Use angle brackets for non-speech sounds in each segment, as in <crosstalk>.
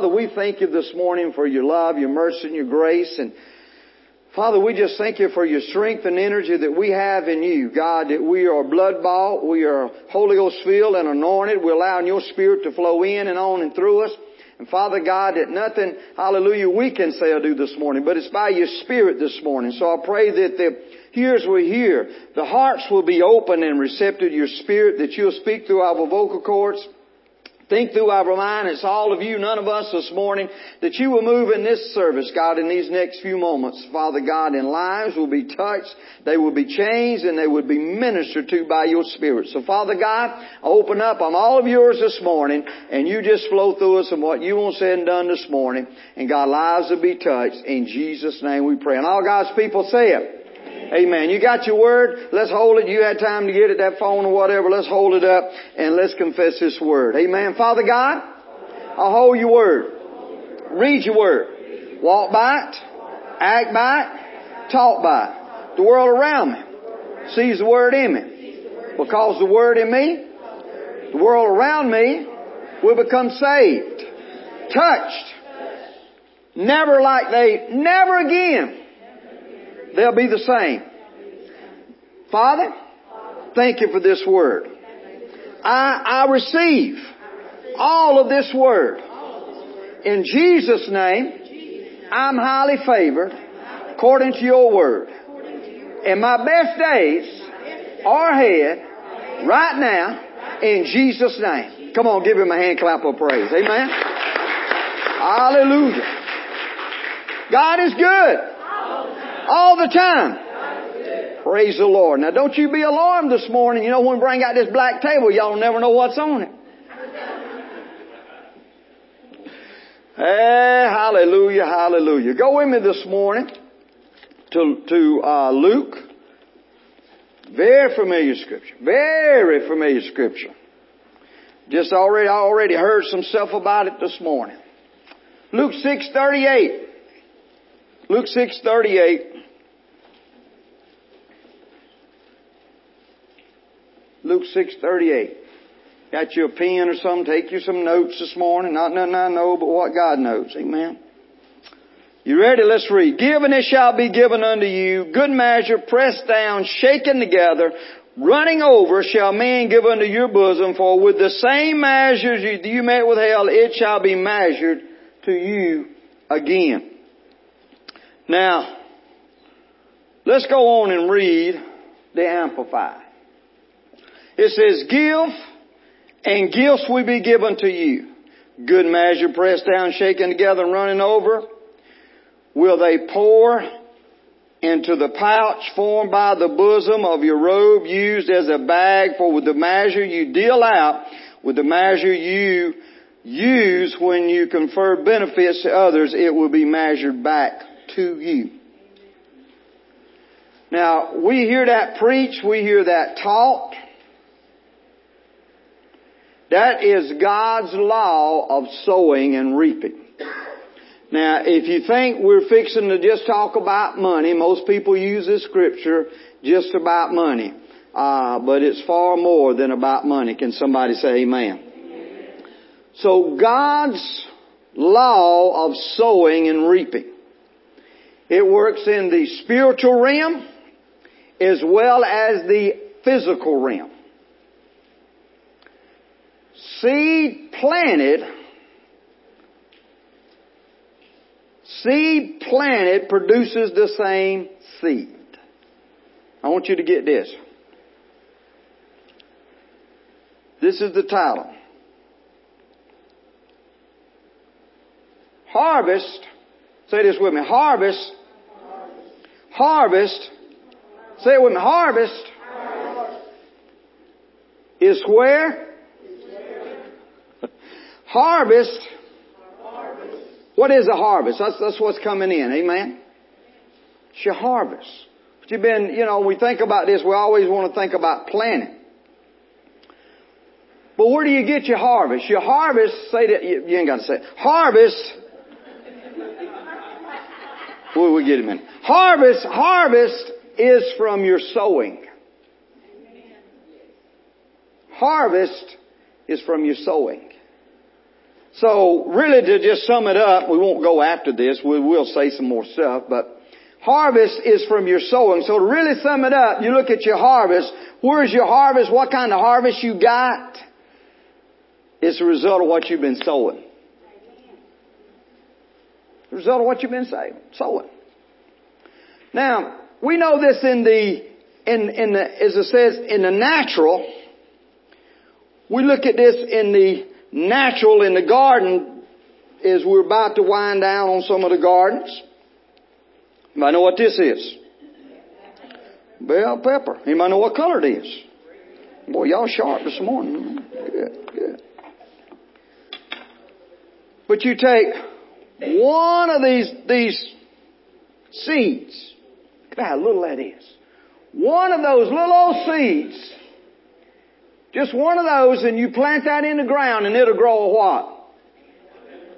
Father, we thank you this morning for your love, your mercy, and your grace. And Father, we just thank you for your strength and energy that we have in you. God, that we are blood bought, we are Holy Ghost filled and anointed. We're allowing your Spirit to flow in and on and through us. And Father God, that nothing, hallelujah, we can say or do this morning, but it's by your Spirit this morning. So I pray that the ears will hear, the hearts will be open and receptive to your Spirit, that you'll speak through our vocal cords. Think through our mind, it's all of you, none of us this morning, that you will move in this service, God, in these next few moments. Father God, and lives will be touched, they will be changed, and they will be ministered to by your Spirit. So Father God, open up, I'm all of yours this morning, and you just flow through us and what you want said and done this morning, and God, lives will be touched. In Jesus' name we pray. And all God's people say it. Amen. You got your word? Let's hold it. You had time to get it, that phone or whatever. Let's hold it up and let's confess this word. Amen. Father God, I'll hold your word. Read your word. Walk by it. Act by it. Talk by it. The world around me sees the word in me. Because the word in me, the world around me will become saved. Touched. Never like they, never again they'll be the same. Father, thank you for this word. I, I receive all of this word. In Jesus' name, I'm highly favored according to your word. And my best days are ahead right now in Jesus' name. Come on, give him a hand clap of praise. Amen. Hallelujah. God is good. All the time. Praise the Lord. Now don't you be alarmed this morning. You know when we bring out this black table, y'all never know what's on it. Hey, hallelujah, hallelujah. Go with me this morning to, to uh, Luke. Very familiar scripture. Very familiar scripture. Just already, I already heard some stuff about it this morning. Luke 6:38. Luke 6:38. Luke 6:38. Got you a pen or something? Take you some notes this morning. Not nothing I know, but what God knows. Amen. You ready? Let's read. Give and it shall be given unto you. Good measure, pressed down, shaken together, running over shall men give unto your bosom. For with the same measures you, you met with hell, it shall be measured to you again. Now, let's go on and read the Amplified. It says, give and gifts will be given to you. Good measure pressed down, shaken together and running over. Will they pour into the pouch formed by the bosom of your robe used as a bag for with the measure you deal out, with the measure you use when you confer benefits to others, it will be measured back to you. Now, we hear that preached, we hear that taught. That is God's law of sowing and reaping. Now, if you think we're fixing to just talk about money, most people use this scripture just about money. Uh, but it's far more than about money. Can somebody say amen? So God's law of sowing and reaping. It works in the spiritual realm as well as the physical realm. Seed planted, seed planted produces the same seed. I want you to get this. This is the title. Harvest, say this with me, harvest Harvest, say it with me, harvest, is where? Harvest. What is a harvest? That's, that's what's coming in. Amen. It's your harvest. But you've been, you know, we think about this, we always want to think about planting. But where do you get your harvest? Your harvest, say that, you, you ain't got to say it. Harvest <laughs> We'll, we'll get a minute. Harvest, harvest is from your sowing. Harvest is from your sowing. So really to just sum it up, we won't go after this, we will say some more stuff, but harvest is from your sowing. So to really sum it up, you look at your harvest, where's your harvest, what kind of harvest you got? It's a result of what you've been sowing. The result of what you've been sowing. Now, we know this in the, in, in the, as it says, in the natural. We look at this in the natural in the garden as we're about to wind down on some of the gardens. Anybody know what this is? Bell pepper. Anybody know what color it is? Boy, y'all sharp this morning. Good, good. But you take one of these, these seeds. Look at how little that is. One of those little old seeds just one of those and you plant that in the ground and it'll grow a what?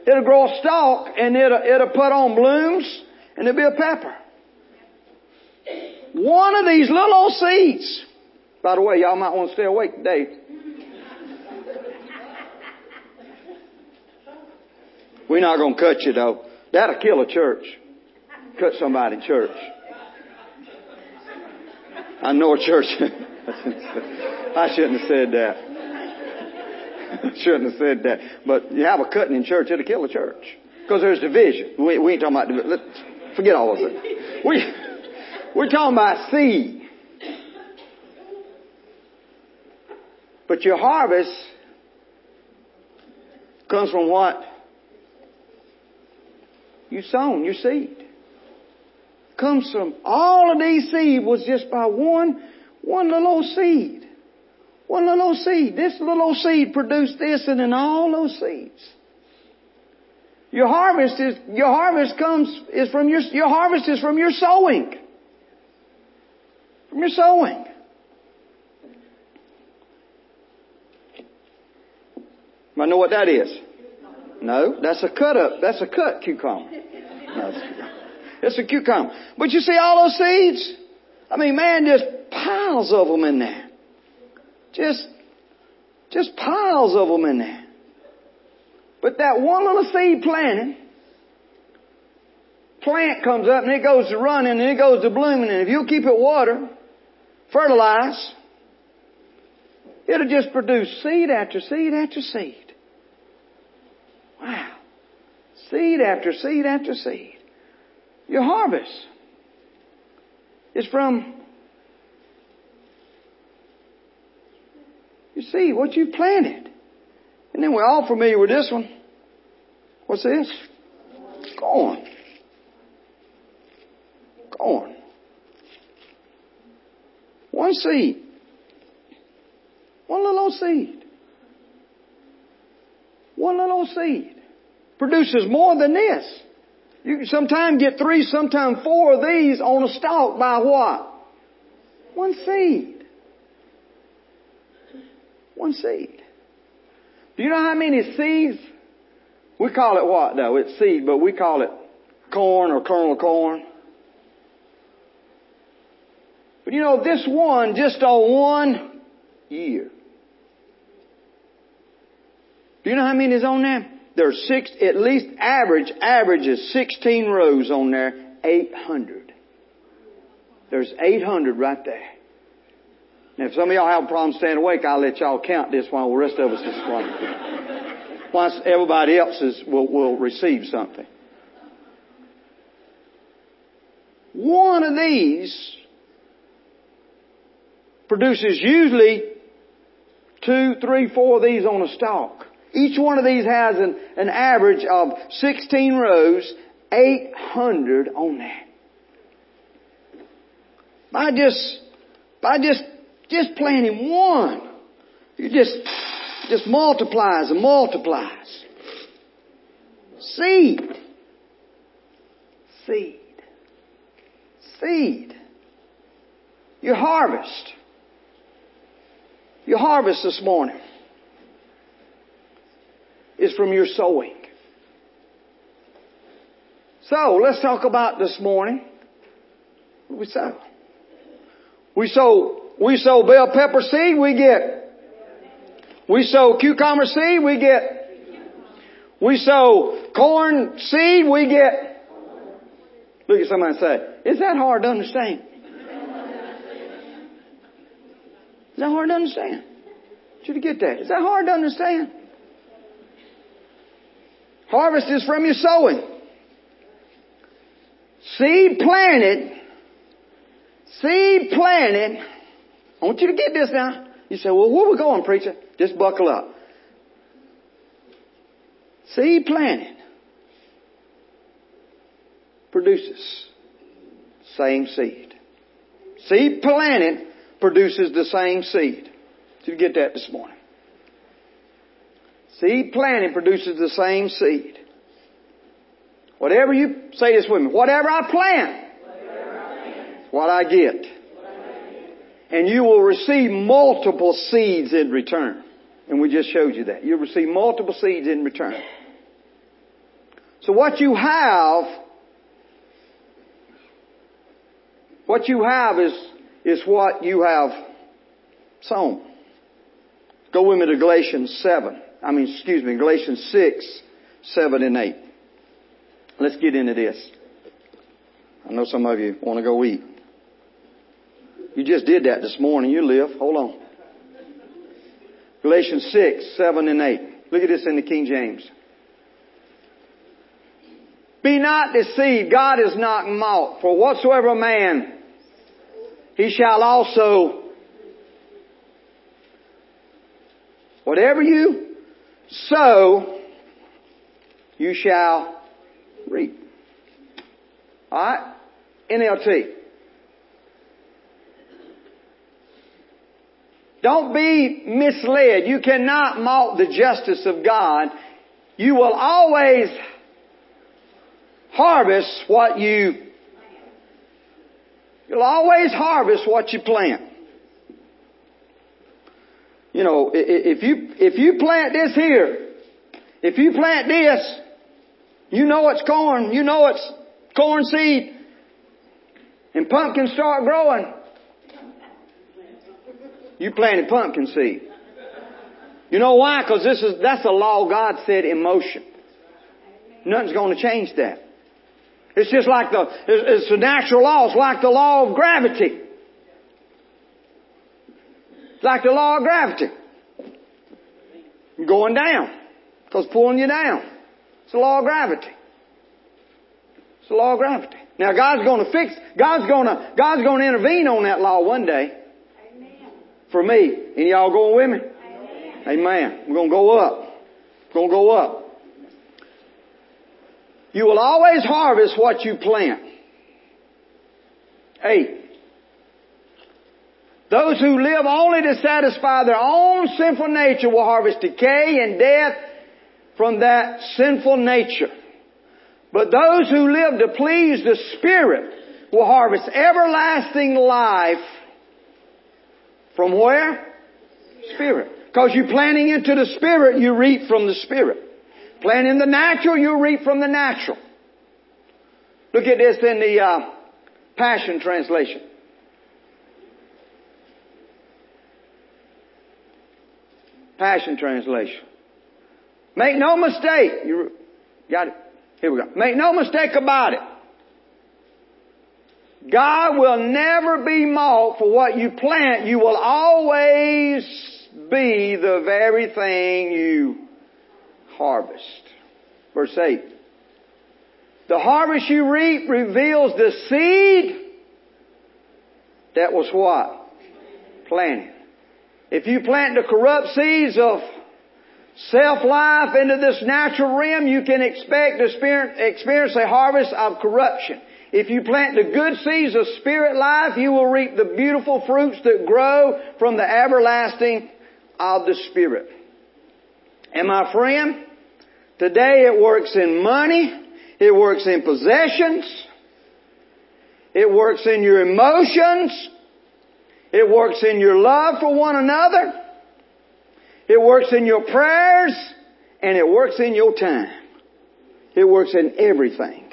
It'll grow a stalk and it'll, it'll put on blooms and it'll be a pepper. One of these little old seeds. By the way, y'all might want to stay awake today. We're not going to cut you though. That'll kill a church. Cut somebody in church. I know a church. <laughs> I shouldn't have said that. I <laughs> shouldn't have said that. But you have a cutting in church, it'll kill a church. Because there's division. We, we ain't talking about, let's forget all of it. We, we're talking about seed. But your harvest comes from what? You sown, your seed. Comes from all of these seed was just by one, one little old seed. One little old seed. This little old seed produced this and then all those seeds. Your harvest is, your harvest comes, is from your, your harvest is from your sowing. From your sowing. I know what that is. No, that's a cut up. That's a cut cucumber. No, it's a cucumber. But you see all those seeds? I mean, man, just piles of them in there. Just, just piles of them in there. But that one little seed planted, plant comes up and it goes to running and it goes to blooming and if you keep it water, fertilize, it'll just produce seed after seed after seed. Wow. Seed after seed after seed. Your harvest is from You see what you planted. And then we're all familiar with this one. What's this? Corn. Corn. One seed. One little old seed. One little old seed produces more than this. You can sometimes get three, sometimes four of these on a stalk by what? One seed. One seed. Do you know how many seeds? We call it what though? It's seed, but we call it corn or kernel of corn. But you know, this one, just on one year. Do you know how many is on there? There's six, at least average, average is 16 rows on there, 800. There's 800 right there. Now, if some of y'all have a problem staying awake, I'll let y'all count this while the rest of us is quiet. <laughs> Once everybody else is, will, will receive something. One of these produces usually two, three, four of these on a stalk. Each one of these has an, an average of 16 rows, 800 on that. By just, by just just planting one, you just, just multiplies and multiplies. Seed. Seed. Seed. Your harvest. Your harvest this morning is from your sowing. So, let's talk about this morning. What we sow? We sow we sow bell pepper seed, we get. We sow cucumber seed, we get. We sow corn seed, we get, look at somebody and say, is that hard to understand? Is that hard to understand? I you get that. Is that hard to understand? Harvest is from your sowing. Seed planted, seed planted, I want you to get this now. You say, well, where we going, preacher? Just buckle up. Seed planted produces same seed. Seed planted produces the same seed. Did you get that this morning? Seed planting produces the same seed. Whatever you, say this with me, whatever I plant, whatever I plant what I get. And you will receive multiple seeds in return. And we just showed you that. You'll receive multiple seeds in return. So what you have, what you have is, is what you have sown. Go with me to Galatians 7. I mean, excuse me, Galatians 6, 7 and 8. Let's get into this. I know some of you want to go eat. You just did that this morning. You live. Hold on. Galatians 6, 7 and 8. Look at this in the King James. Be not deceived. God is not mocked. For whatsoever man he shall also whatever you sow, you shall reap. Alright? NLT. Don't be misled. You cannot mock the justice of God. You will always harvest what you, you'll always harvest what you plant. You know, if you, if you plant this here, if you plant this, you know it's corn, you know it's corn seed, and pumpkins start growing, you planted pumpkin seed. You know why? Because this is, that's the law God said in motion. Nothing's going to change that. It's just like the, it's, the natural law. It's like the law of gravity. It's like the law of gravity. You're going down. Because pulling you down. It's the law of gravity. It's the law of gravity. Now God's going to fix, God's going to, God's going to intervene on that law one day Amen. for me. And y'all going with me? Amen. Amen. We're going to go up. We're going to go up. You will always harvest what you plant. Eight. Those who live only to satisfy their own sinful nature will harvest decay and death from that sinful nature. But those who live to please the Spirit will harvest everlasting life from where? Spirit. Because you're planting into the Spirit, you reap from the Spirit. Planting the natural, you reap from the natural. Look at this in the uh, Passion Translation. Passion Translation. Make no mistake. You got it? Here we go. Make no mistake about it. God will never be mocked for what you plant. You will always be the very thing you harvest. Verse 8. The harvest you reap reveals the seed that was what? Planted. If you plant the corrupt seeds of self-life into this natural realm, you can expect to experience a harvest of corruption. If you plant the good seeds of spirit life, you will reap the beautiful fruits that grow from the everlasting of the Spirit. And my friend, today it works in money, it works in possessions, it works in your emotions, it works in your love for one another, it works in your prayers, and it works in your time. It works in everything.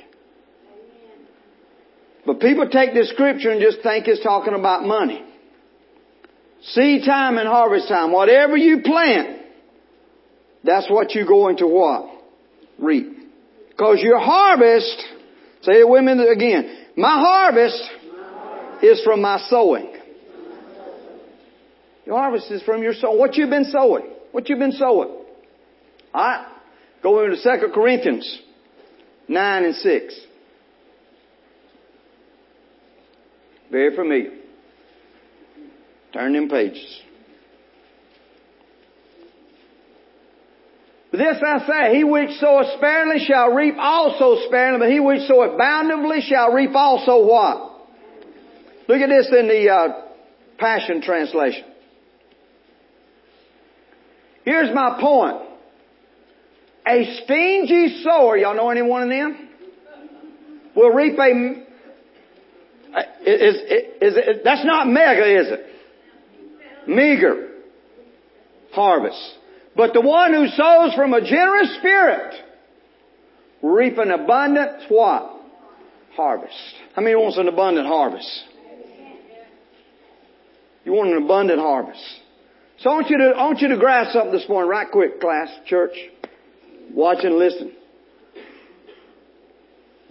But people take this scripture and just think it's talking about money. Seed time and harvest time. Whatever you plant, that's what you're going to what? reap. Cause your harvest, say it again, my harvest is from my sowing. Your harvest is from your sowing. What you've been sowing. What you've been sowing. Alright? Go into 2 Corinthians 9 and 6. Very familiar. Turn them pages. This I say, he which soweth sparingly shall reap also sparingly, but he which soweth bountifully shall reap also what? Look at this in the uh, Passion Translation. Here's my point. A stingy sower, y'all know anyone of them? Will reap a, is, is, is, that's not mega, is it? Meager harvest. But the one who sows from a generous spirit reap an abundant what? Harvest. How many wants an abundant harvest? You want an abundant harvest. So I want you to, I want you to grasp something this morning right quick, class, church. Watch and listen.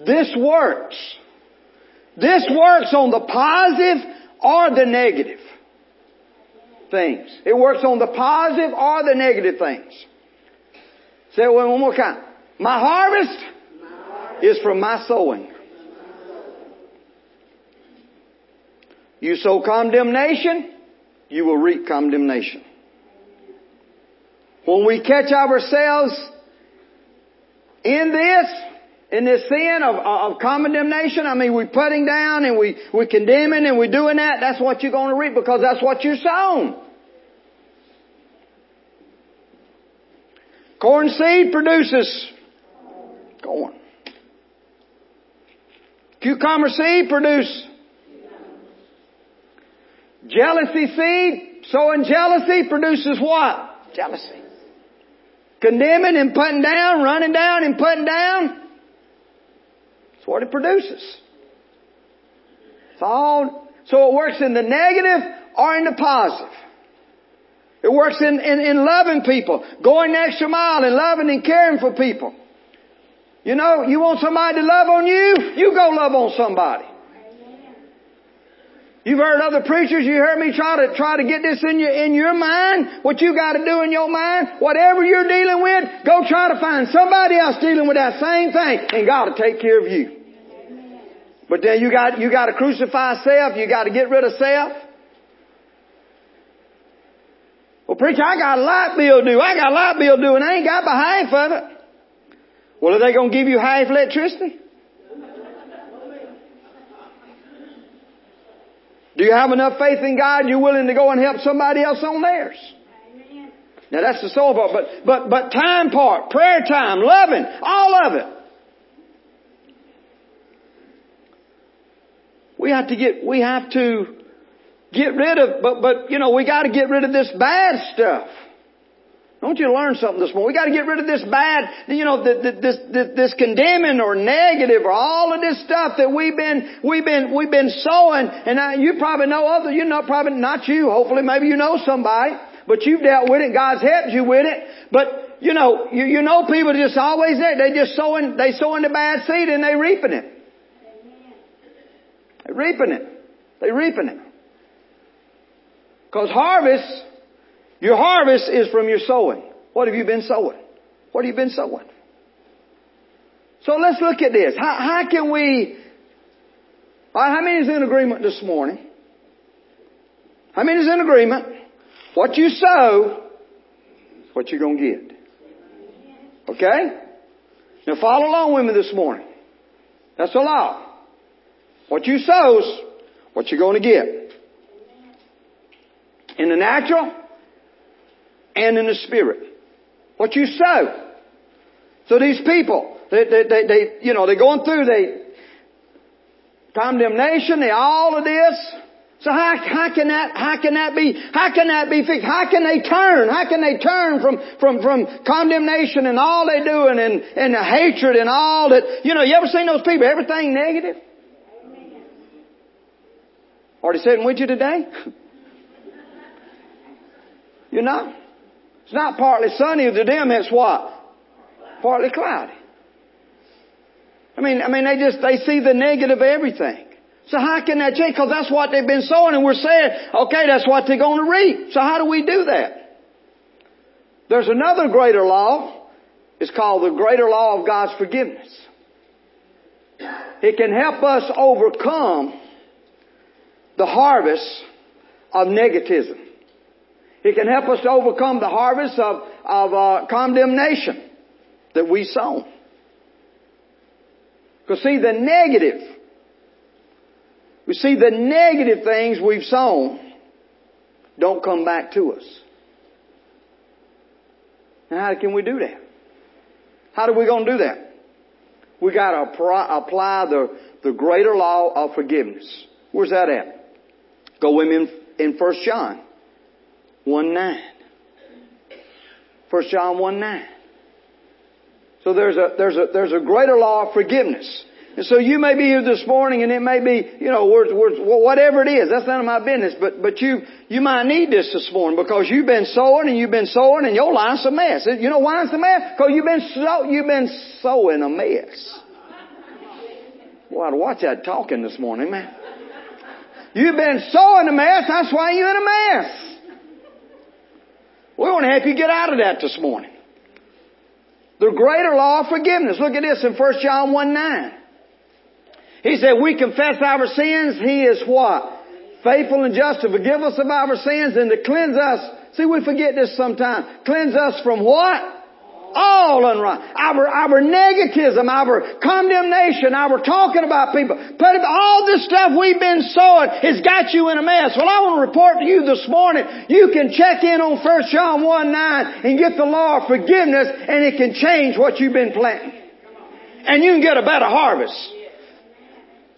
This works. This works on the positive or the negative things. It works on the positive or the negative things. Say it one more time. My harvest is from my sowing. You sow condemnation, you will reap condemnation. When we catch ourselves in this, in this sin of, of condemnation, I mean, we're putting down and we, we're condemning and we're doing that, that's what you're going to reap because that's what you're sown. Corn seed produces corn. Cucumber seed produces jealousy seed. Sowing jealousy produces what? Jealousy. Condemning and putting down, running down and putting down That's what it produces. It's all, so it works in the negative or in the positive. It works in, in, in loving people, going the extra mile and loving and caring for people. You know, you want somebody to love on you, you go love on somebody. You've heard other preachers, you heard me try to, try to get this in your, in your mind, what you gotta do in your mind, whatever you're dealing with, go try to find somebody else dealing with that same thing, and God will take care of you. But then you got, you gotta crucify self, you gotta get rid of self. Well preacher, I got a light bill due, I got a light bill due and I ain't got but half of it. Well are they gonna give you half electricity? Do you have enough faith in God you're willing to go and help somebody else on theirs? Now that's the soul part, but, but, but time part, prayer time, loving, all of it. We have to get, we have to get rid of, but, but, you know, we gotta get rid of this bad stuff. I want you to learn something this morning. We got to get rid of this bad, you know, this, this, this condemning or negative or all of this stuff that we've been, we've been, we've been sowing. And I, you probably know other, you know, probably not you. Hopefully, maybe you know somebody, but you've dealt with it. God's helped you with it. But you know, you, you know, people just always there. They just sowing, they sowing the bad seed and they reaping it. They reaping it. They reaping it. Because harvest your harvest is from your sowing. What have you been sowing? What have you been sowing? So let's look at this. How, how can we, how many is in agreement this morning? How many is in agreement? What you sow what you're going to get. Okay? Now follow along with me this morning. That's a law. What you sow is what you're going to get. In the natural, and in the spirit. What you sow. So these people, they, they, they, they you know, they're going through, they, condemnation, they all of this. So how, how can that, how can that be, how can that be fixed? How can they turn? How can they turn from, from, from condemnation and all they doing and, and the hatred and all that, you know, you ever seen those people, everything negative? Already sitting with you today? <laughs> you know? It's not partly sunny to them, it's what? partly cloudy. I mean, I mean, they just, they see the negative of everything. So how can that change? Because that's what they've been sowing and we're saying, okay, that's what they're going to reap. So how do we do that? There's another greater law. It's called the greater law of God's forgiveness. It can help us overcome the harvest of negativism. It can help us to overcome the harvest of, of uh, condemnation that we sown. Because see, the negative, we see the negative things we've sown don't come back to us. Now how can we do that? How are we going to do that? We got to apply the, the greater law of forgiveness. Where's that at? Go with me in, in 1 John 1 9. 1 John 1 9. So there's a, there's a, there's a greater law of forgiveness. And so you may be here this morning and it may be, you know, words, words, whatever it is. That's none of my business. But, but you, you might need this this morning because you've been sowing and you've been sowing and your life's a mess. You know why it's a mess? Because you've been you've been sowing a mess. Boy, I'd watch that talking this morning, man. You've been sowing a mess, that's why you're in a mess. We want to help you get out of that this morning. The greater law of forgiveness. Look at this in 1 John 1 9. He said, we confess our sins. He is what? Faithful and just to forgive us of our sins and to cleanse us. See, we forget this sometimes. Cleanse us from what? All unright. Our, our negativism, our condemnation, our talking about people, But all this stuff we've been sowing has got you in a mess. Well, I want to report to you this morning, you can check in on 1 John 1 9 and get the law of forgiveness and it can change what you've been planting. And you can get a better harvest.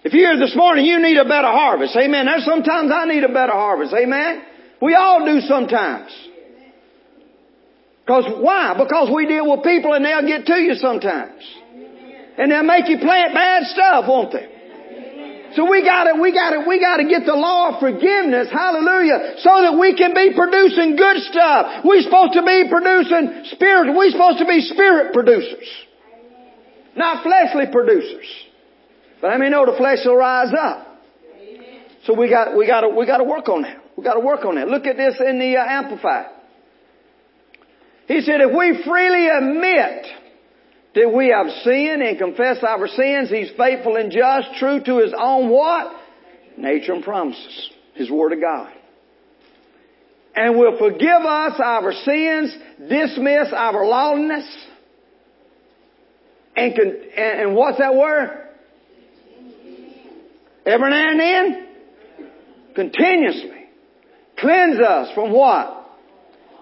If you're here this morning, you need a better harvest. Amen. There's sometimes I need a better harvest. Amen. We all do sometimes. Because why? Because we deal with people and they'll get to you sometimes. And they'll make you plant bad stuff, won't they? So we gotta, we gotta, we gotta get the law of forgiveness, hallelujah, so that we can be producing good stuff. We're supposed to be producing spirit, we're supposed to be spirit producers. Not fleshly producers. But I mean know the flesh will rise up. So we got, we gotta, we gotta work on that. We gotta work on that. Look at this in the uh, Amplified. He said, if we freely admit that we have sinned and confess our sins, He's faithful and just, true to His own what? Nature and promises. His Word of God. And will forgive us our sins, dismiss our lawlessness, and, con- and, and what's that word? Every now and then? Continuously. Cleanse us from what?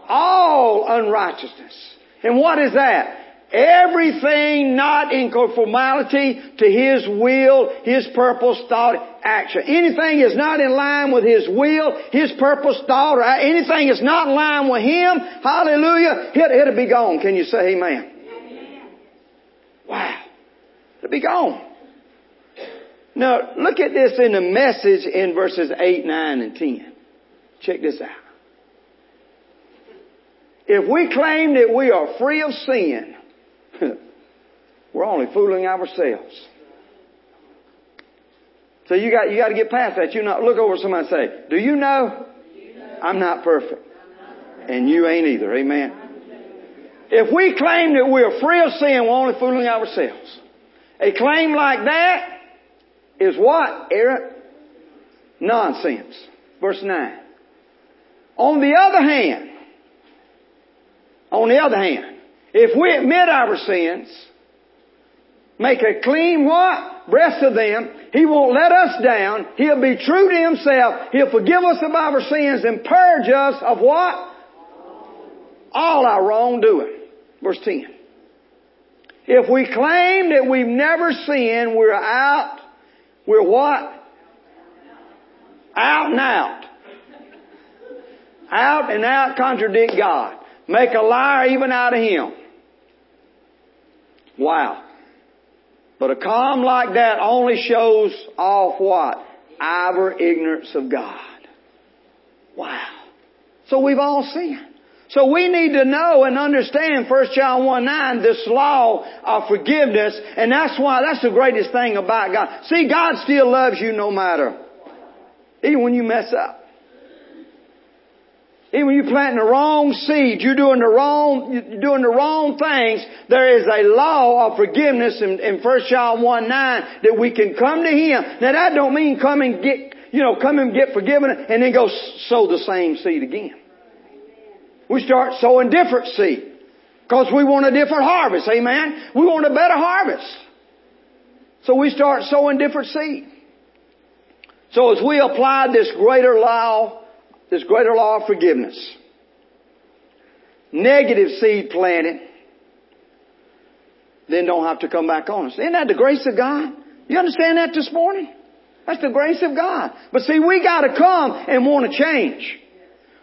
All unrighteousness. And what is that? Everything not in conformity to His will, His purpose, thought, action. Anything is not in line with His will, His purpose, thought, or anything is not in line with Him, hallelujah, it, it'll be gone. Can you say amen? amen? Wow. It'll be gone. Now, look at this in the message in verses 8, 9, and 10. Check this out. If we claim that we are free of sin, <laughs> we're only fooling ourselves. So you got, you got to get past that. You not look over somebody and say, do you know? I'm not perfect. And you ain't either. Amen. If we claim that we're free of sin, we're only fooling ourselves. A claim like that is what? Eric? nonsense. Verse 9. On the other hand, on the other hand, if we admit our sins, make a clean what? Breast of them, He won't let us down. He'll be true to Himself. He'll forgive us of our sins and purge us of what? All our wrongdoing. Verse 10. If we claim that we've never sinned, we're out, we're what? Out and out. Out and out contradict God. Make a liar even out of him. Wow. But a calm like that only shows off what? Our ignorance of God. Wow. So we've all sinned. So we need to know and understand 1 John 1 9, this law of forgiveness, and that's why, that's the greatest thing about God. See, God still loves you no matter, even when you mess up. Even when you're planting the wrong seed, you're doing the wrong, you're doing the wrong things, there is a law of forgiveness in, in 1 John 1 9 that we can come to Him. Now that don't mean come and get, you know, come and get forgiven and then go sow the same seed again. We start sowing different seed. Because we want a different harvest, amen? We want a better harvest. So we start sowing different seed. So as we apply this greater law this greater law of forgiveness. Negative seed planted, then don't have to come back on us. Isn't that the grace of God? You understand that this morning? That's the grace of God. But see, we gotta come and want to change.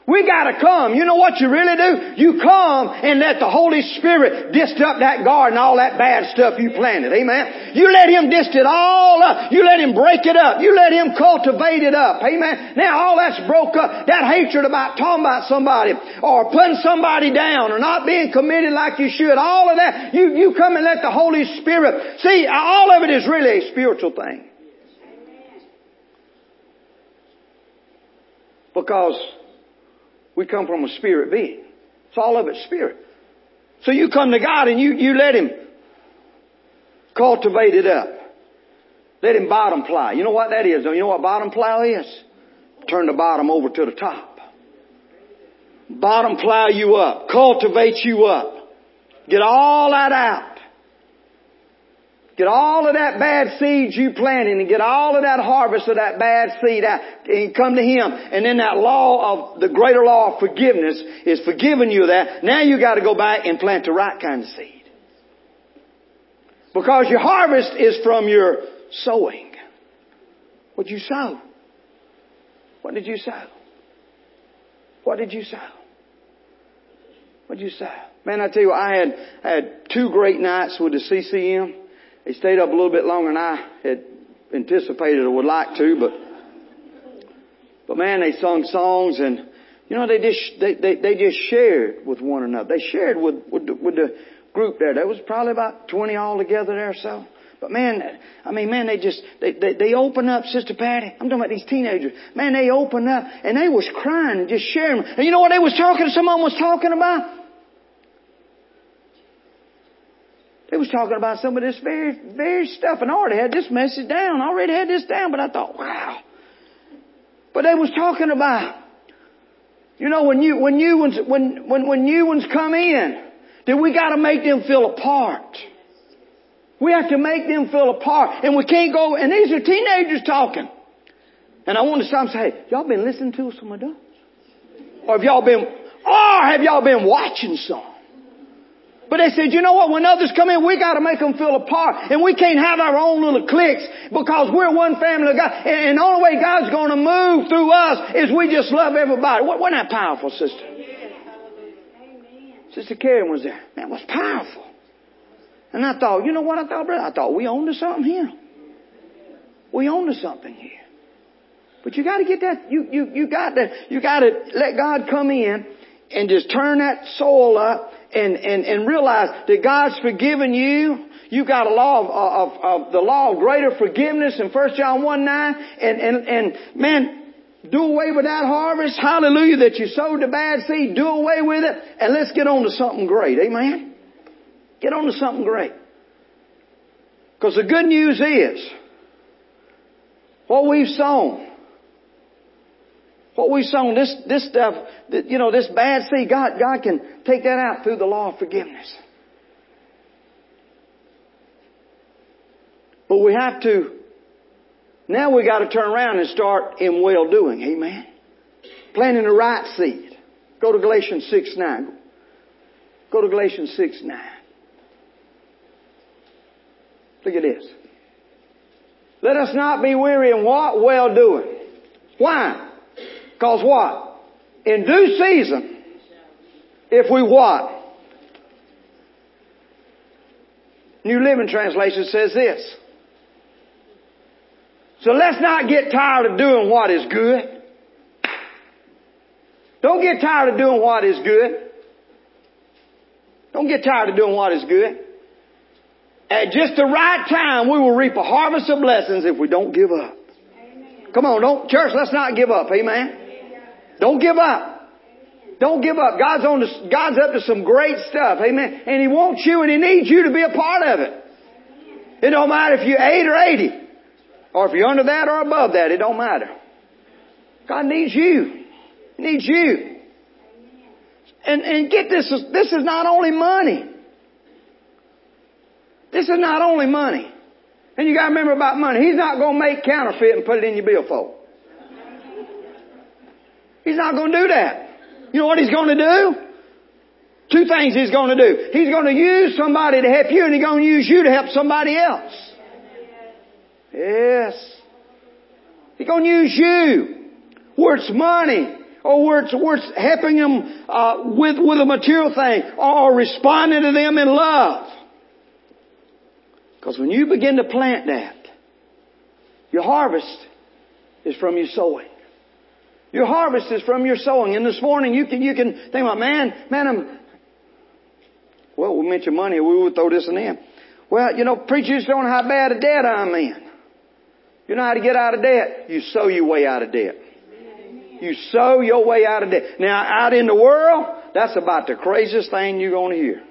We gotta come. You know what you really do? You come and let the Holy Spirit disk up that garden, all that bad stuff you planted. Amen. You let Him disk it all up. You let Him break it up. You let Him cultivate it up. Amen. Now all that's broke up. That hatred about talking about somebody or putting somebody down or not being committed like you should. All of that. You, you come and let the Holy Spirit. See, all of it is really a spiritual thing. Because we come from a spirit being. It's all of it spirit. So you come to God and you, you let Him cultivate it up. Let Him bottom plow. You know what that is? You know what bottom plow is? Turn the bottom over to the top. Bottom plow you up. Cultivate you up. Get all that out. Get all of that bad seed you planted and get all of that harvest of that bad seed out and come to Him. And then that law of, the greater law of forgiveness is forgiving you that. Now you gotta go back and plant the right kind of seed. Because your harvest is from your sowing. What you sow? What did you sow? What did you sow? What did you sow? Man, I tell you I had, I had two great nights with the CCM. They stayed up a little bit longer than I had anticipated or would like to, but, but man, they sung songs and, you know, they just, they, they, they just shared with one another. They shared with, with the, with the group there. There was probably about 20 all together there or so. But man, I mean, man, they just, they, they, they open up, Sister Patty. I'm talking about these teenagers. Man, they open up and they was crying and just sharing. And you know what they was talking, someone was talking about? They was talking about some of this very, very stuff, and I already had this message down. I already had this down, but I thought, wow. But they was talking about, you know, when you, when new ones, when, when, when new ones come in, that we gotta make them feel apart. We have to make them feel apart. And we can't go, and these are teenagers talking. And I want to stop and say, hey, y'all been listening to some adults? Or have y'all been, or have y'all been watching some? But they said, you know what? When others come in, we got to make them feel apart. And we can't have our own little cliques because we're one family of God. And the only way God's going to move through us is we just love everybody. Wasn't that powerful, sister? Sister Karen was there. Man, it was powerful. And I thought, you know what I thought, brother? I thought we owned to something here. We owned to something here. But you got to get that. You you you got to you got to let God come in and just turn that soul up and, and, and realize that God's forgiven you. You've got a law of, of, of the law of greater forgiveness in 1 John 1 9. And, and, and man, do away with that harvest. Hallelujah. That you sowed the bad seed. Do away with it. And let's get on to something great. Amen. Get on to something great. Because the good news is, what we've sown, what we've sown, this, this stuff, you know, this bad seed, God, God can take that out through the law of forgiveness. But we have to, now we gotta turn around and start in well doing. Amen. Planting the right seed. Go to Galatians 6 9. Go to Galatians 6 9. Look at this. Let us not be weary in what? Well doing. Why? Cause what? In due season, if we what? New Living Translation says this. So let's not get tired of doing what is good. Don't get tired of doing what is good. Don't get tired of doing what is good. At just the right time, we will reap a harvest of blessings if we don't give up. Come on, don't, church, let's not give up. Amen. Don't give up. Don't give up. God's on to, God's up to some great stuff. Amen. And He wants you and He needs you to be a part of it. It don't matter if you're 8 or 80. Or if you're under that or above that. It don't matter. God needs you. He needs you. And, and get this, this is not only money. This is not only money. And you gotta remember about money. He's not gonna make counterfeit and put it in your billfold. He's not gonna do that. You know what he's gonna do? Two things he's gonna do. He's gonna use somebody to help you and he's gonna use you to help somebody else. Yes. He's gonna use you. Where it's money, or where it's, where it's helping them uh, with with a material thing, or responding to them in love. Because when you begin to plant that, your harvest is from your sowing. Your harvest is from your sowing. And this morning you can, you can think about, man, man, I'm, well, we mentioned money, we would throw this in there. Well, you know, preachers don't know how bad a debt I'm in. You know how to get out of debt? You sow your way out of debt. You sow your way out of debt. Now, out in the world, that's about the craziest thing you're going to hear.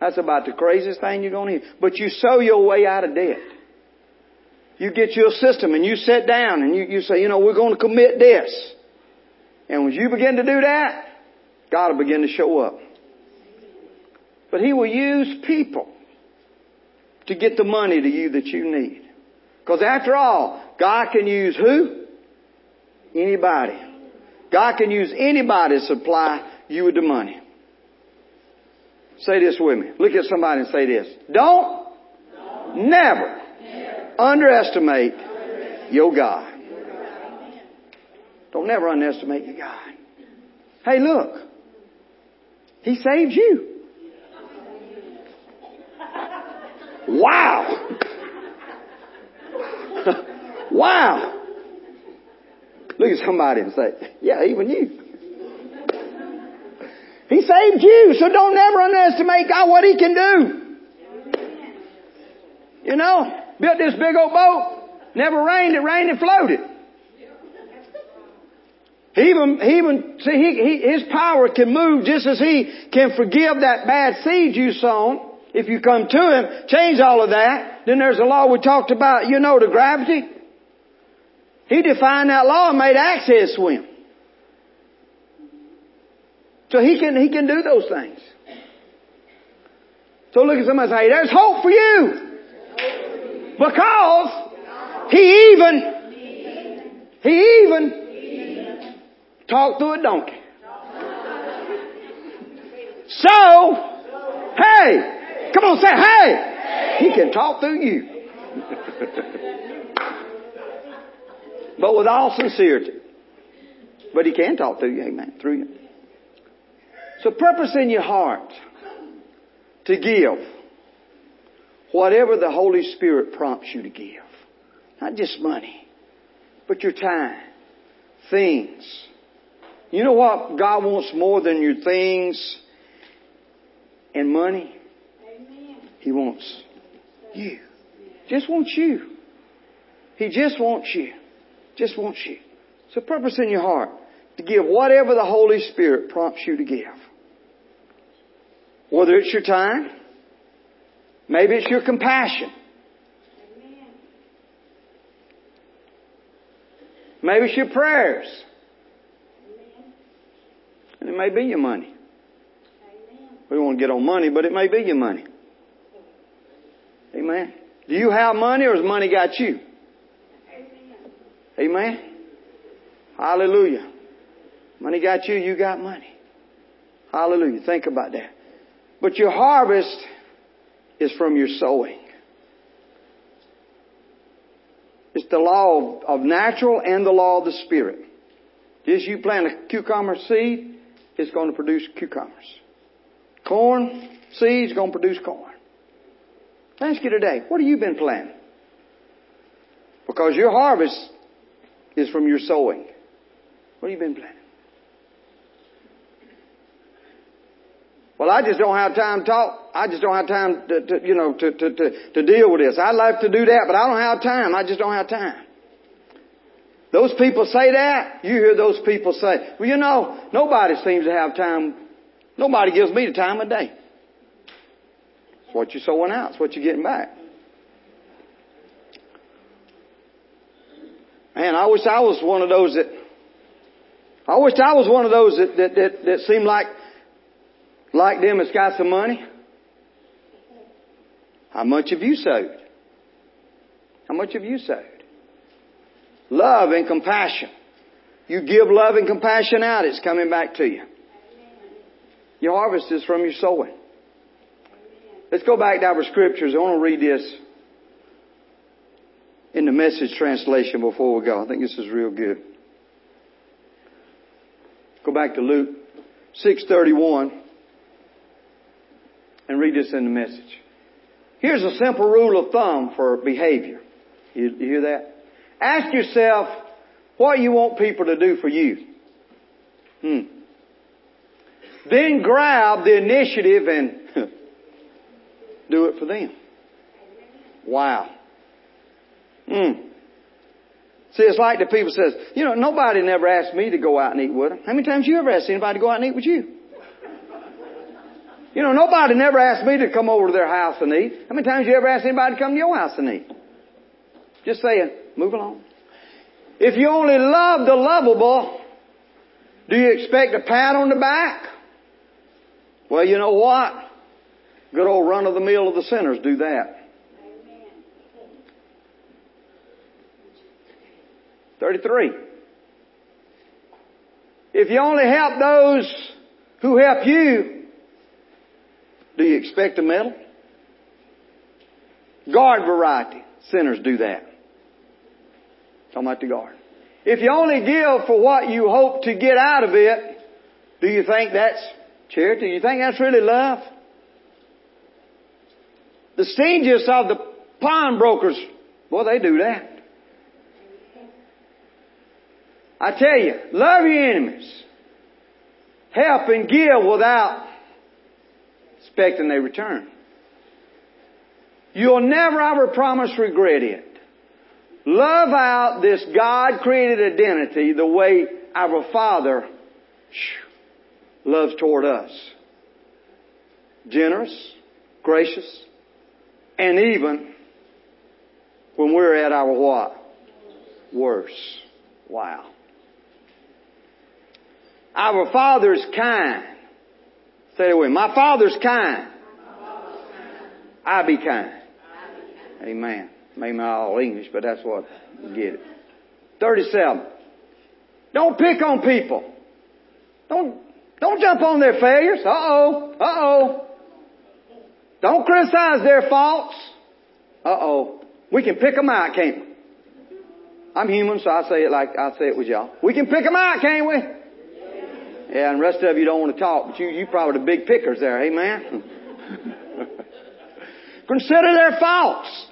That's about the craziest thing you're going to hear. But you sow your way out of debt. You get your system and you sit down and you, you say, you know, we're going to commit this. And when you begin to do that, God will begin to show up. But He will use people to get the money to you that you need. Because after all, God can use who? Anybody. God can use anybody to supply you with the money. Say this with me. Look at somebody and say this. Don't, never, never underestimate, your God. Don't never underestimate your God. Hey, look. He saved you. Wow. <laughs> wow. Look at somebody and say, yeah, even you. He saved you, so don't ever underestimate God what He can do. You know, built this big old boat, never rained, it rained and floated. He even, he even, see, he, he, his power can move just as he can forgive that bad seed you sown. If you come to him, change all of that. Then there's a law we talked about, you know, the gravity. He defined that law and made access swim. So he can, he can do those things. So look at somebody and say, there's hope for you. Because he even, he even talked to a donkey. So, hey, come on, say, hey, he can talk through you. <laughs> but with all sincerity. But he can talk through you, amen, through you. So purpose in your heart to give whatever the Holy Spirit prompts you to give. Not just money, but your time, things. You know what God wants more than your things and money? He wants you. Just wants you. He just wants you. Just wants you. So purpose in your heart to give whatever the Holy Spirit prompts you to give. Whether it's your time, maybe it's your compassion. Maybe it's your prayers. And it may be your money. We won't get on money, but it may be your money. Amen. Do you have money or has money got you? Amen. Hallelujah. Money got you, you got money. Hallelujah. Think about that. But your harvest is from your sowing. It's the law of, of natural and the law of the spirit. Just you plant a cucumber seed, it's going to produce cucumbers. Corn seed is going to produce corn. Ask you today, what have you been planting? Because your harvest is from your sowing. What have you been planting? Well, I just don't have time to talk. I just don't have time to, to you know, to, to, to, to deal with this. I'd like to do that, but I don't have time. I just don't have time. Those people say that. You hear those people say, well, you know, nobody seems to have time. Nobody gives me the time of day. It's what you're sowing out. It's what you're getting back. Man, I wish I was one of those that, I wish I was one of those that, that, that, that seemed like, like them that's got some money. How much have you sowed? How much have you sowed? Love and compassion. You give love and compassion out, it's coming back to you. Your harvest is from your sowing. Let's go back to our scriptures. I want to read this in the message translation before we go. I think this is real good. Go back to Luke 631 and read this in the message. Here's a simple rule of thumb for behavior. You, you hear that? Ask yourself what you want people to do for you. Hmm. Then grab the initiative and <laughs> do it for them. Wow. Hmm. See, it's like the people says, you know, nobody never asked me to go out and eat with them. How many times you ever asked anybody to go out and eat with you? You know, nobody never asked me to come over to their house and eat. How many times you ever asked anybody to come to your house and eat? Just saying, move along. If you only love the lovable, do you expect a pat on the back? Well, you know what? Good old run of the mill of the sinners do that. 33. If you only help those who help you, do you expect a medal? Guard variety. Sinners do that. Talking about the guard. If you only give for what you hope to get out of it, do you think that's charity? Do you think that's really love? The stingiest of the pawnbrokers, well, they do that. I tell you, love your enemies. Help and give without expecting a return. You'll never, ever promise regret it. Love out this God created identity the way our Father loves toward us. Generous, gracious, and even when we're at our what? Worse. Wow. Our Father's kind. Say it with me. My Father's kind. I be kind. Amen. Maybe not all English, but that's what you get it. 37. Don't pick on people. Don't, don't jump on their failures. Uh-oh. Uh-oh. Don't criticize their faults. Uh-oh. We can pick them out, can't we? I'm human, so I say it like I say it with y'all. We can pick them out, can't we? Yeah, and the rest of you don't want to talk, but you, you probably the big pickers there. Amen. <laughs> Consider their faults.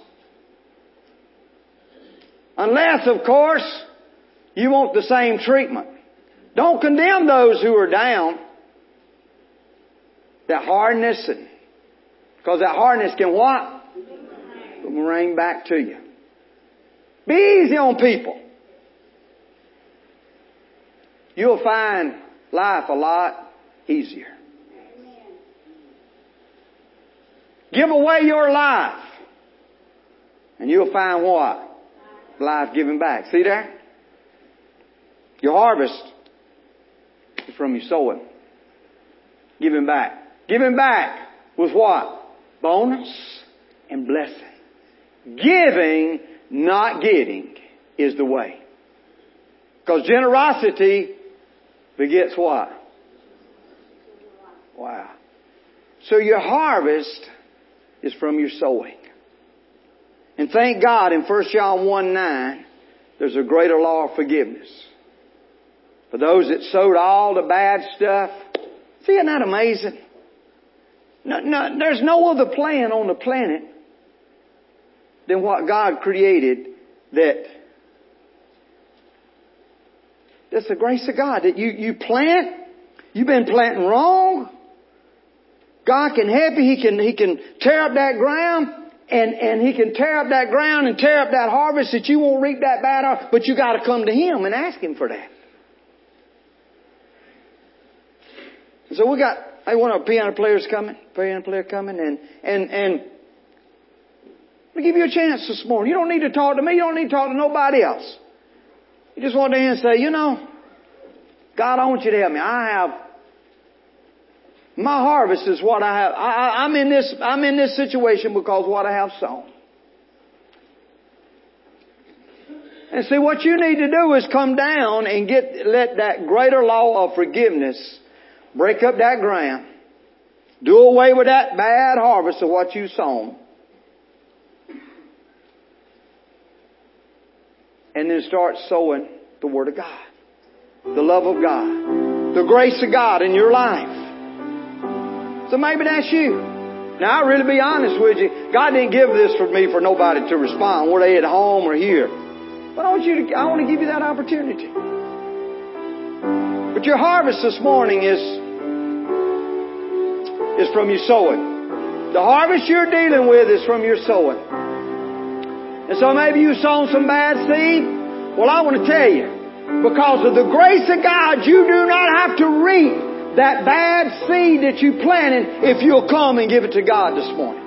Unless, of course, you want the same treatment. Don't condemn those who are down. That hardness because that hardness can what? Bring back to you. Be easy on people. You'll find life a lot easier. Give away your life. And you'll find what? Life giving back. See there? Your harvest is from your sowing. Giving back. Giving back with what? Bonus and blessing. Giving, not getting, is the way. Because generosity begets what? Wow. So your harvest is from your sowing. And thank God in 1 John 1 9, there's a greater law of forgiveness. For those that sowed all the bad stuff. See, isn't that amazing? No, no, there's no other plan on the planet than what God created that that's the grace of God that you, you plant, you've been planting wrong, God can help you. He can, He can tear up that ground and, and He can tear up that ground and tear up that harvest that you won't reap that bad harvest, but you gotta come to Him and ask Him for that. So we got, I want our piano players coming, piano player coming and, and, and me give you a chance this morning. You don't need to talk to me. You don't need to talk to nobody else. You just want to say, you know, God, I want you to help me. I have my harvest is what I have. I, am in this. I'm in this situation because what I have sown. And see, what you need to do is come down and get let that greater law of forgiveness break up that ground, do away with that bad harvest of what you sown, and then start sowing the Word of God, the love of God, the grace of God in your life. So maybe that's you. Now I really be honest with you. God didn't give this for me for nobody to respond, were they at home or here. But I want you to, I want to give you that opportunity. But your harvest this morning is, is from your sowing. The harvest you're dealing with is from your sowing. And so maybe you sown some bad seed. Well, I want to tell you, because of the grace of God, you do not have to reap that bad seed that you planted if you'll come and give it to God this morning.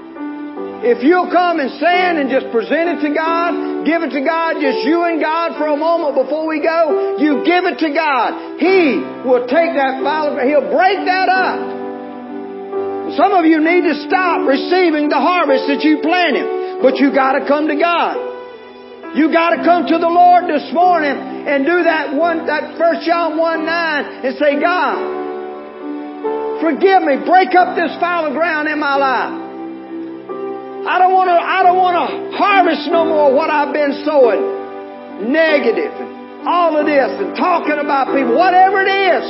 If you'll come and stand and just present it to God, give it to God, just you and God for a moment before we go, you give it to God. He will take that file, He'll break that up. Some of you need to stop receiving the harvest that you planted. But you gotta come to God. You gotta come to the Lord this morning and do that one, that first John 1 9 and say, God, forgive me, break up this fallow ground in my life. I don't want to, I don't want to harvest no more what I've been sowing. Negative and all of this and talking about people, whatever it is,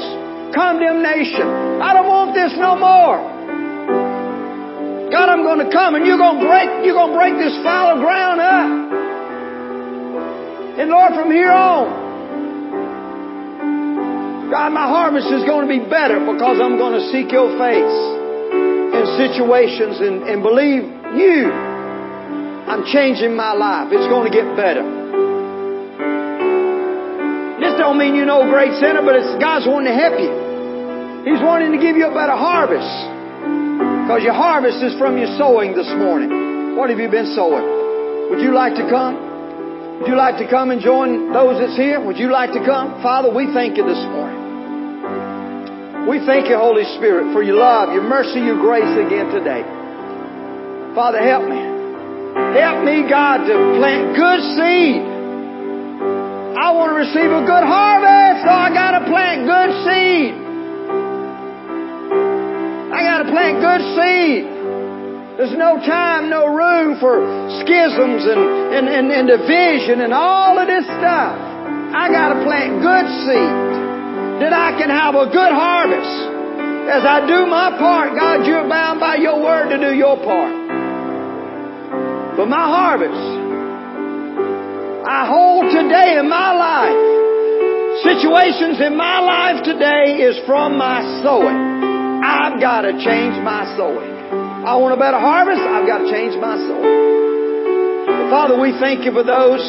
condemnation. I don't want this no more. God, I'm going to come and you're going to break, you're going to break this fallow ground up. And Lord, from here on, God, my harvest is going to be better because I'm going to seek your face in situations and, and believe you. I'm changing my life. It's going to get better. This don't mean you know great sinner, but it's God's wanting to help you. He's wanting to give you a better harvest. Because your harvest is from your sowing this morning. What have you been sowing? Would you like to come? Would you like to come and join those that's here? Would you like to come? Father, we thank you this morning. We thank you, Holy Spirit, for your love, your mercy, your grace again today. Father, help me. Help me, God, to plant good seed. I want to receive a good harvest, so I got to plant good seed. To plant good seed. There's no time, no room for schisms and, and, and, and division and all of this stuff. I got to plant good seed that I can have a good harvest. As I do my part, God, you're bound by your word to do your part. But my harvest, I hold today in my life, situations in my life today is from my sowing. I've got to change my sowing. I want a better harvest. I've got to change my sowing. But Father, we thank you for those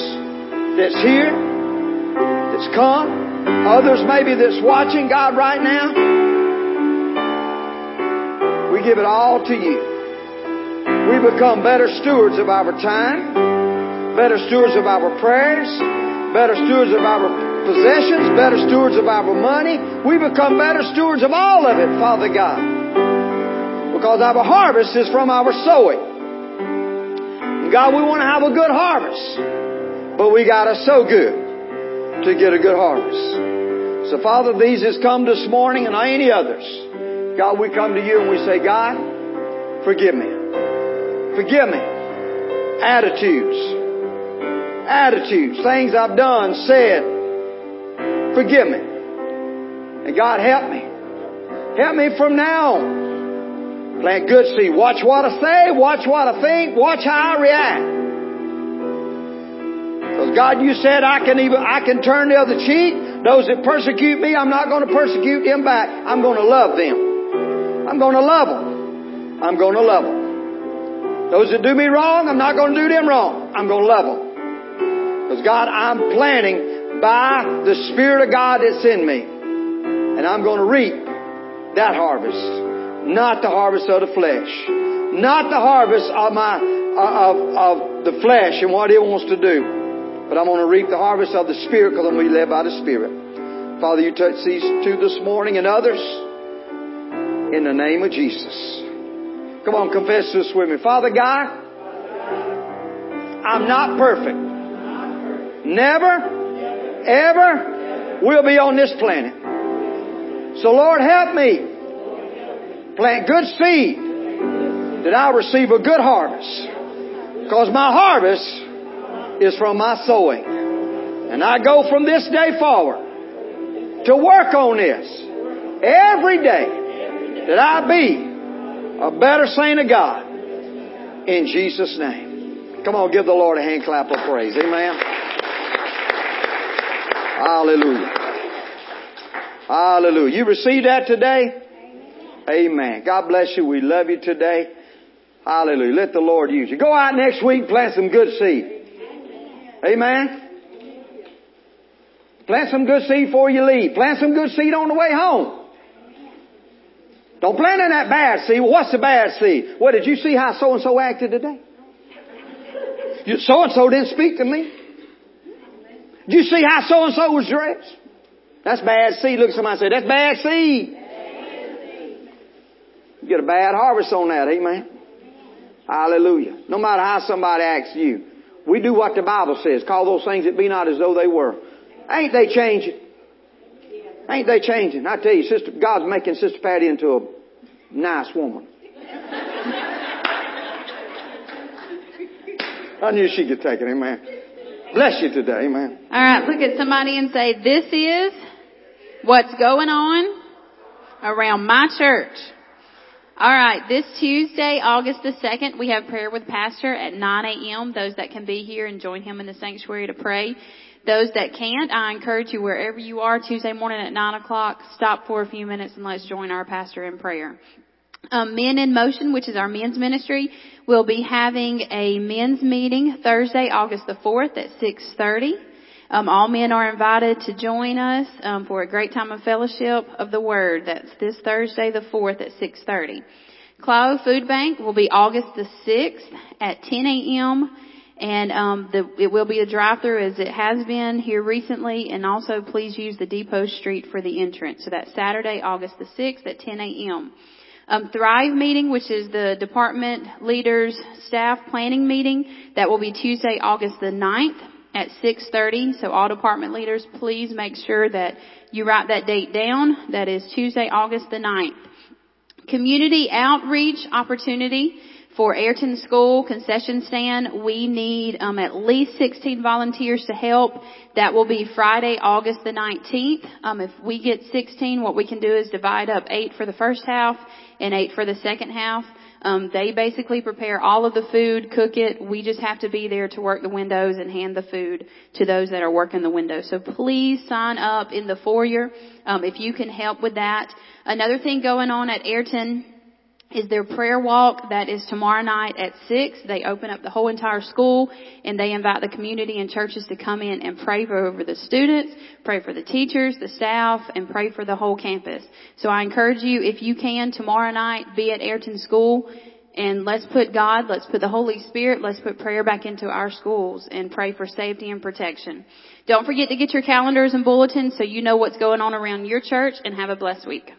that's here, that's come, others maybe that's watching God right now. We give it all to you. We become better stewards of our time, better stewards of our prayers, better stewards of our possessions, better stewards of our money. We become better stewards of all of it, Father God. Because our harvest is from our sowing. And God, we want to have a good harvest. But we gotta sow good to get a good harvest. So Father, these has come this morning and any others. God, we come to you and we say, God, forgive me. Forgive me. Attitudes. Attitudes. Things I've done, said, Forgive me. And God, help me. Help me from now. Plant good seed. Watch what I say. Watch what I think. Watch how I react. Because God, you said I can even, I can turn the other cheek. Those that persecute me, I'm not going to persecute them back. I'm going to love them. I'm going to love them. I'm going to love them. Those that do me wrong, I'm not going to do them wrong. I'm going to love them. Because God, I'm planting by the Spirit of God that's in me. And I'm going to reap that harvest. Not the harvest of the flesh. Not the harvest of my, uh, of, of the flesh and what it wants to do. But I'm going to reap the harvest of the Spirit because I'm going to be led by the Spirit. Father, you touch these two this morning and others in the name of Jesus. Come on, confess this with me. Father God, I'm not perfect. Never, ever will be on this planet. So Lord, help me plant good seed that I'll receive a good harvest. Because my harvest is from my sowing. And I go from this day forward to work on this every day that I be a better saint of God in Jesus' name. Come on, give the Lord a hand clap of praise. Amen. Hallelujah. Hallelujah. You received that today? Amen. God bless you. We love you today. Hallelujah. Let the Lord use you. Go out next week, plant some good seed. Amen. Plant some good seed before you leave. Plant some good seed on the way home. Don't plant in that bad seed. What's the bad seed? What did you see how so and so acted today? You so and so didn't speak to me. Did you see how so and so was dressed? That's bad seed. Look at somebody say, that's bad seed. You get a bad harvest on that. Amen. Hallelujah. No matter how somebody acts you. We do what the Bible says. Call those things that be not as though they were. Ain't they changing? Ain't they changing? I tell you, Sister, God's making Sister Patty into a nice woman. I knew she could take it, amen. Bless you today, amen. Alright, look at somebody and say, this is what's going on around my church. Alright, this Tuesday, August the 2nd, we have prayer with Pastor at 9 a.m. Those that can be here and join him in the sanctuary to pray. Those that can't, I encourage you wherever you are Tuesday morning at 9 o'clock, stop for a few minutes and let's join our pastor in prayer. Um, Men in Motion, which is our men's ministry, will be having a men's meeting Thursday, August the 4th at 6.30. Um, all men are invited to join us um, for a great time of fellowship of the Word. That's this Thursday the 4th at 6.30. Clio Food Bank will be August the 6th at 10 a.m. And um, the, it will be a drive-through as it has been here recently. And also, please use the Depot Street for the entrance. So that's Saturday, August the 6th at 10 a.m. Um, Thrive meeting, which is the department leaders staff planning meeting, that will be Tuesday, August the 9th at 6.30. So all department leaders, please make sure that you write that date down. That is Tuesday, August the 9th. Community outreach opportunity for Ayrton School concession stand. We need um, at least 16 volunteers to help. That will be Friday, August the 19th. Um, if we get 16, what we can do is divide up eight for the first half and eight for the second half. Um, they basically prepare all of the food, cook it. We just have to be there to work the windows and hand the food to those that are working the windows. So please sign up in the foyer um, if you can help with that. Another thing going on at Ayrton is their prayer walk that is tomorrow night at 6. They open up the whole entire school and they invite the community and churches to come in and pray for over the students, pray for the teachers, the staff, and pray for the whole campus. So I encourage you, if you can, tomorrow night, be at Ayrton School and let's put God, let's put the Holy Spirit, let's put prayer back into our schools and pray for safety and protection. Don't forget to get your calendars and bulletins so you know what's going on around your church and have a blessed week.